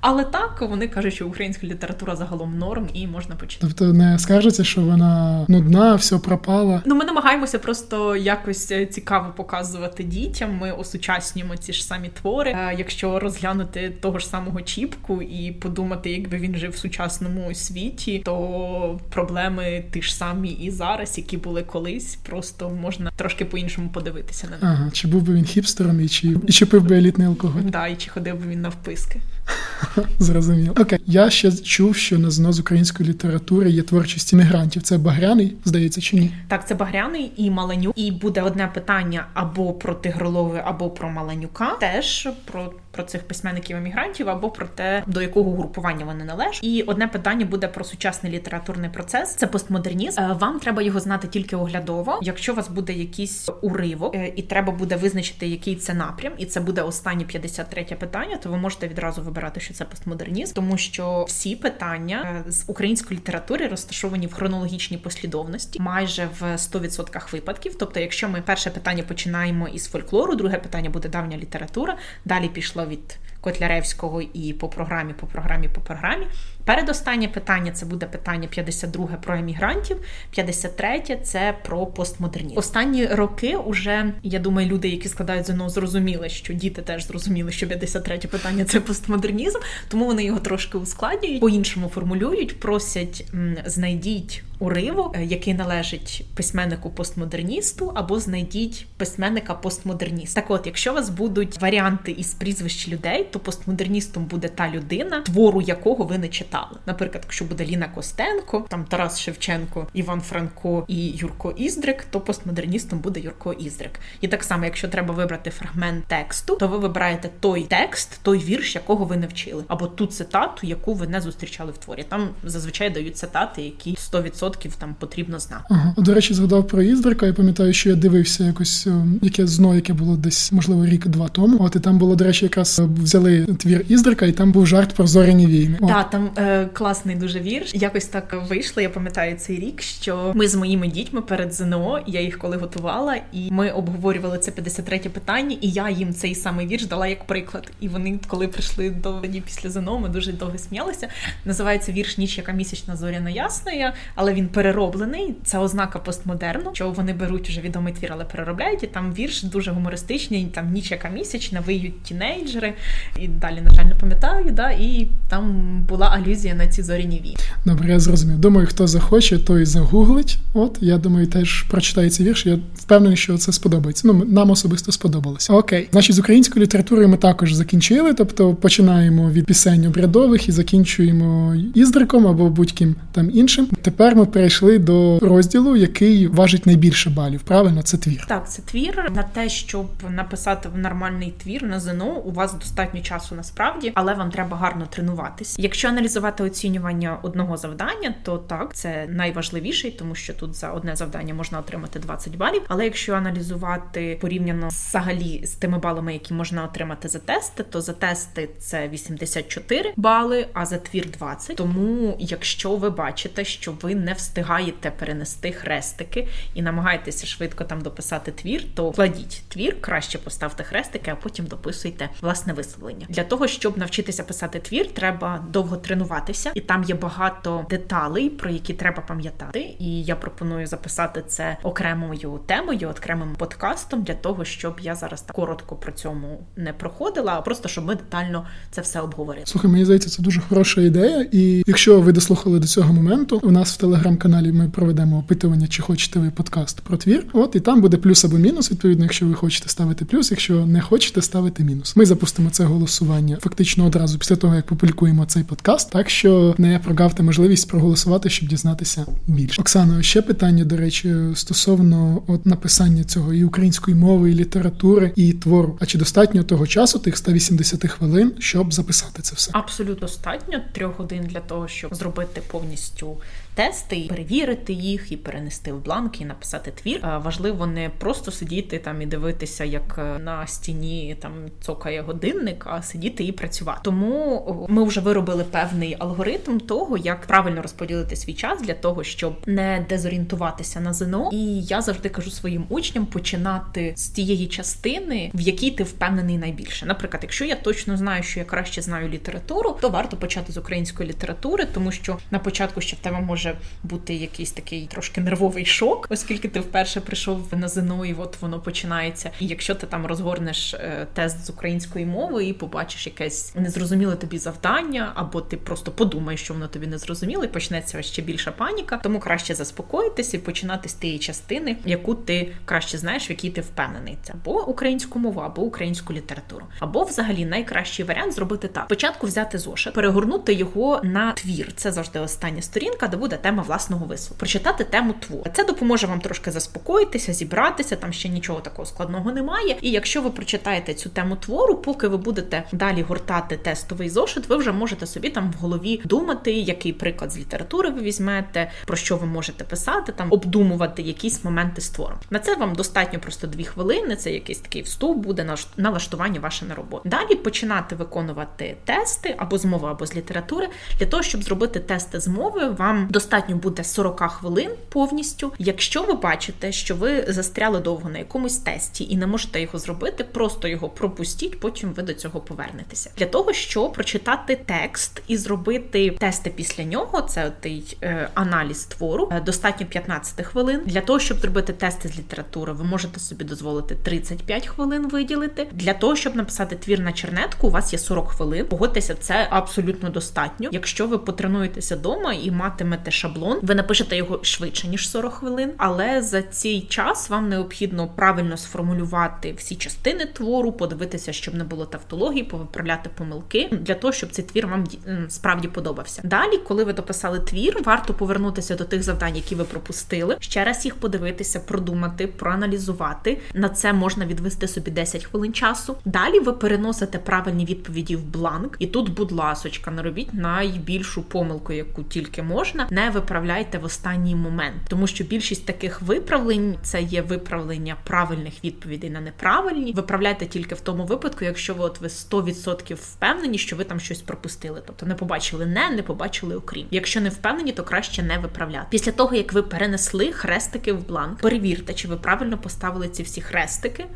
Але так вони кажуть, що українська література загалом норм і можна почитати.
Тобто не скажеться, що вона нудна, все пропала.
Ну ми намагаємося просто якось е, цікаво показувати дітям. Ми осучаснюємо ці ж самі твори. Якщо розглянути того ж самого Чіпку і подумати, якби він жив в сучасному світі, то проблеми ті ж самі і зараз, які були колись, просто можна трошки по-іншому подивитися на них.
Ага, чи був би він хіпстером і чи і чи пив би елітний алкоголь?
Да, і чи ходив би він навписки.
Зрозуміло. Окей, я ще чув, що на ЗНО з української літератури є творчість іммігрантів. Це Багряний, здається, чи ні?
Так, це Багряний і Маланюк. І буде одне питання або про Тигролови, або про Маланюка. Теж про про цих письменників-емігрантів, або про те, до якого групування вони належать. І одне питання буде про сучасний літературний процес. Це постмодернізм. Е, вам треба його знати тільки оглядово. Якщо у вас буде якийсь уривок, е, і треба буде визначити, який це напрям, і це буде останнє 53 питання, то ви можете відразу вибирати, що це постмодернізм, тому що всі питання е, з української літератури розташовані в хронологічній послідовності, майже в 100% випадків. Тобто, якщо ми перше питання починаємо із фольклору, друге питання буде давня література, далі пішло від Котляревського і по програмі, по програмі, по програмі. Передостаннє питання це буде питання 52 про емігрантів, 53 це про постмодернізм. Останні роки вже я думаю, люди, які складають ЗНО, зрозуміли, що діти теж зрозуміли, що 53 питання це постмодернізм, тому вони його трошки ускладнюють, по-іншому формулюють, просять знайдіть уривок, е, який належить письменнику постмодерністу, або знайдіть письменника постмодерніста. Так, от, якщо у вас будуть варіанти із прізвищ людей, то постмодерністом буде та людина, твору якого ви не читали. Наприклад, якщо буде Ліна Костенко, там Тарас Шевченко, Іван Франко і Юрко Іздрик, то постмодерністом буде Юрко Іздрик. І так само, якщо треба вибрати фрагмент тексту, то ви вибираєте той текст, той вірш, якого ви не вчили, або ту цитату, яку ви не зустрічали в творі. Там зазвичай дають цитати, які 100% там потрібно знати.
Ага. До речі, згадав про Іздрика. Я пам'ятаю, що я дивився якось ем, яке зно, яке було десь можливо рік-два тому. От і там було, до речі, якраз е, взяли твір Іздрика, і там був жарт про зоряні війни.
Так, там е, класний дуже вірш. Якось так вийшло. Я пам'ятаю цей рік, що ми з моїми дітьми перед ЗНО, я їх коли готувала, і ми обговорювали це 53-те питання, і я їм цей самий вірш дала як приклад. І вони, коли прийшли до мені після ЗНО, ми дуже довго сміялися. Називається вірш Ніч, яка місячна зоряна ясна, але він перероблений. Це ознака постмодерну, що вони беруть уже відомий твір, але переробляють. І там вірш дуже гумористичний. Там ніч, яка місячна, виють тінейджери. І далі, на жаль, не пам'ятаю. Да, І там була алюзія на ці зоряні війни.
Добре, я зрозумів. Думаю, хто захоче, той загуглить. От я думаю, теж прочитає ці вірші. Я впевнений, що це сподобається. Ну, нам особисто сподобалося. Окей, значить, з українською літературою ми також закінчили. Тобто починаємо від пісень обрядових і закінчуємо іздриком або будь-ким там іншим. Тепер ми перейшли до розділу, який важить найбільше балів. Правильно, це твір.
Так, це твір на те, щоб написати нормальний твір на ЗНО, у вас достатньо часу насправді, але вам треба гарно тренуватись. Якщо аналізувати оцінювання одного завдання, то так це найважливіший, тому що тут за одне завдання можна отримати 20 балів. Але якщо аналізувати порівняно взагалі з тими балами, які можна отримати за тести, то за тести це 84 бали, а за твір 20. Тому, якщо ви бачите, що ви не встигаєте перенести хрестики і намагаєтеся швидко там дописати твір, то кладіть твір, краще поставте хрестики, а потім дописуйте власне висловлення. Для того щоб навчитися писати твір, треба довго тренуватися, і там є багато деталей, про які треба пам'ятати. І я пропоную записати це окремою темою, окремим подкастом для того, щоб я зараз так коротко про цьому не проходила, а просто щоб ми детально це все обговорили.
Слухай, мені здається, це дуже хороша ідея. І якщо ви дослухали до цього моменту, у нас в телеграм-каналі ми проведемо опитування, чи хочете ви подкаст про твір. От і там буде плюс або мінус. Відповідно, якщо ви хочете ставити плюс, якщо не хочете ставити мінус. Ми запустимо це голосування фактично одразу після того, як публікуємо цей подкаст. Так що не прогавте можливість проголосувати, щоб дізнатися більше. Оксано, ще питання, до речі, стосовно от написання цього і української мови, і літератури, і твору. А чи достатньо того часу, тих 180 хвилин, щоб записати це все?
Абсолютно достатньо трьох годин для того, щоб зробити повністю тести, перевірити їх, і перенести в бланки, і написати твір. Важливо не просто сидіти там і дивитися, як е, на стіні там цокає годинник, а сидіти і працювати. Тому ми вже виробили певний алгоритм того, як правильно розподілити свій час для того, щоб не дезорієнтуватися на ЗНО. І я завжди кажу своїм учням починати з тієї частини, в якій ти впевнений найбільше. Наприклад, якщо я точно знаю, що я краще знаю літературу, то варто почати з української літератури, тому що на початку ще в тебе може може бути якийсь такий трошки нервовий шок, оскільки ти вперше прийшов на ЗНО, і от воно починається. І якщо ти там розгорнеш е, тест з української мови і побачиш якесь незрозуміле тобі завдання, або ти просто подумаєш, що воно тобі не зрозуміло, і почнеться ще більша паніка, тому краще заспокоїтися і починати з тієї частини, яку ти краще знаєш, в якій ти впевнений. Це або українську мову, або українську літературу, або взагалі найкращий варіант зробити так: спочатку взяти зошит, перегорнути його на твір. Це завжди остання сторінка, де буде тема власного вислову. Прочитати тему твору. Це допоможе вам трошки заспокоїтися, зібратися. Там ще нічого такого складного немає. І якщо ви прочитаєте цю тему твору, поки ви будете далі гортати тестовий зошит, ви вже можете собі там в голові думати, який приклад з літератури ви візьмете, про що ви можете писати, там обдумувати якісь моменти з твором. На це вам достатньо просто дві хвилини. Це якийсь такий вступ, буде налаштування ваше на роботу. Далі починати виконувати тести або з мови, або з літератури для того, щоб зробити тести з мови, вам достатньо достатньо буде 40 хвилин повністю. Якщо ви бачите, що ви застряли довго на якомусь тесті і не можете його зробити, просто його пропустіть, потім ви до цього повернетеся. Для того, щоб прочитати текст і зробити тести після нього, це той е, аналіз твору, е, достатньо 15 хвилин. Для того, щоб зробити тести з літератури, ви можете собі дозволити 35 хвилин виділити. Для того, щоб написати твір на чернетку, у вас є 40 хвилин. Погодьтеся, це абсолютно достатньо. Якщо ви потренуєтеся вдома і матимете шаблон. Ви напишете його швидше ніж 40 хвилин, але за цей час вам необхідно правильно сформулювати всі частини твору, подивитися, щоб не було тавтології, повиправляти помилки для того, щоб цей твір вам справді подобався. Далі, коли ви дописали твір, варто повернутися до тих завдань, які ви пропустили, ще раз їх подивитися, продумати, проаналізувати. На це можна відвести собі 10 хвилин часу. Далі ви переносите правильні відповіді в бланк, і тут, будь ласочка, не робіть найбільшу помилку, яку тільки можна. Не виправляйте в останній момент, тому що більшість таких виправлень це є виправлення правильних відповідей на неправильні. Виправляйте тільки в тому випадку, якщо ви от ви 100% впевнені, що ви там щось пропустили. Тобто не побачили не, не побачили окрім. Якщо не впевнені, то краще не виправляти. Після того як ви перенесли хрестики в бланк, перевірте, чи ви правильно поставили ці всі хрестики.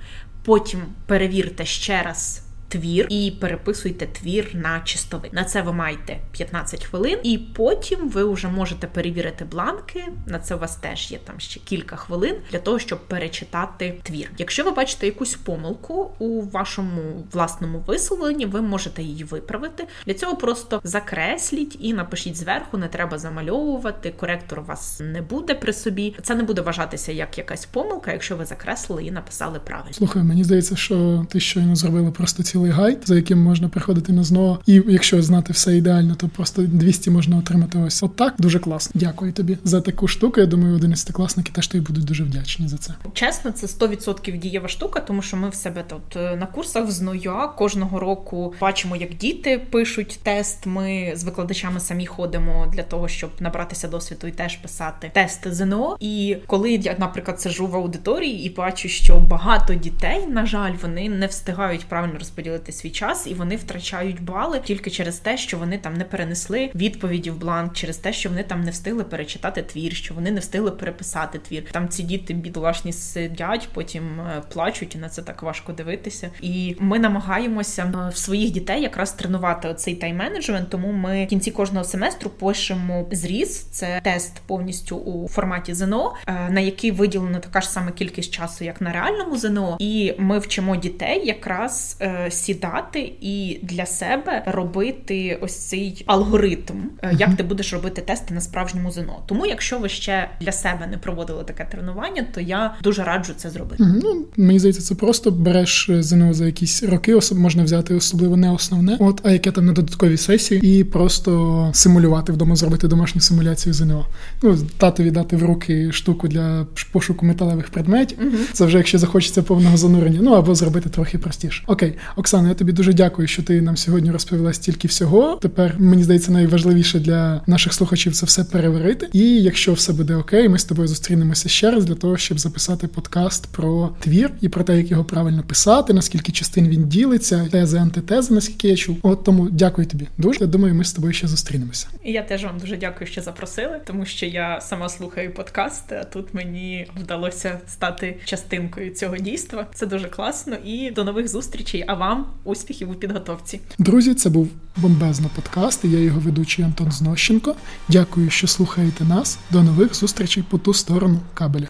Потім перевірте ще раз твір і переписуйте твір на чистовик. На це ви маєте 15 хвилин, і потім ви вже можете перевірити бланки. На це у вас теж є там ще кілька хвилин для того, щоб перечитати твір. Якщо ви бачите якусь помилку у вашому власному висловленні, ви можете її виправити. Для цього просто закресліть і напишіть зверху, не треба замальовувати. Коректор у вас не буде при собі. Це не буде вважатися як якась помилка, якщо ви закреслили і написали правильно.
Слухай, мені здається, що ти щойно зробила просто цілий цілий гайд, за яким можна приходити на ЗНО. І якщо знати все ідеально, то просто 200 можна отримати ось отак. Дуже класно. Дякую тобі за таку штуку. Я думаю, одинадцятикласники теж тобі будуть дуже вдячні за це.
Чесно, це 100% дієва штука, тому що ми в себе тут е, на курсах в ЗНОЯ кожного року бачимо, як діти пишуть тест. Ми з викладачами самі ходимо для того, щоб набратися досвіду і теж писати тести ЗНО. І коли я, наприклад, сижу в аудиторії і бачу, що багато дітей, на жаль, вони не встигають правильно розподілити виділити свій час, і вони втрачають бали тільки через те, що вони там не перенесли відповіді в бланк, через те, що вони там не встигли перечитати твір, що вони не встигли переписати твір. Там ці діти бідолашні сидять, потім е, плачуть, і на це так важко дивитися. І ми намагаємося е, в своїх дітей якраз тренувати оцей тайм-менеджмент, тому ми в кінці кожного семестру пишемо зріз. Це тест повністю у форматі ЗНО, е, на який виділена така ж сама кількість часу, як на реальному ЗНО, і ми вчимо дітей якраз сідати і для себе робити ось цей алгоритм, uh-huh. як ти будеш робити тести на справжньому ЗНО. Тому, якщо ви ще для себе не проводили таке тренування, то я дуже раджу це зробити.
Ну мені здається, це просто береш е, ЗНО за якісь роки, особ можна взяти особливо не основне, от а яке там на додатковій сесії, і просто симулювати вдома, зробити домашню симуляцію ЗНО. Ну татові дати в руки штуку для пошуку металевих предметів. Uh-huh. Це вже якщо захочеться повного занурення. Ну або зробити трохи простіше. Окей, Оксана. Я тобі дуже дякую, що ти нам сьогодні розповіла стільки всього. Тепер мені здається, найважливіше для наших слухачів це все переварити. І якщо все буде окей, ми з тобою зустрінемося ще раз для того, щоб записати подкаст про твір і про те, як його правильно писати, наскільки частин він ділиться, тези, антитези, наскільки я чув. От тому дякую тобі дуже. Я думаю, ми з тобою ще зустрінемося.
І я теж вам дуже дякую, що запросили, тому що я сама слухаю подкаст. А тут мені вдалося стати частинкою цього дійства. Це дуже класно. І до нових зустрічей. А вам успіхів у підготовці.
Друзі, це був бомбезно подкаст. Я його ведучий Антон Знощенко. Дякую, що слухаєте нас. До нових зустрічей по ту сторону кабеля.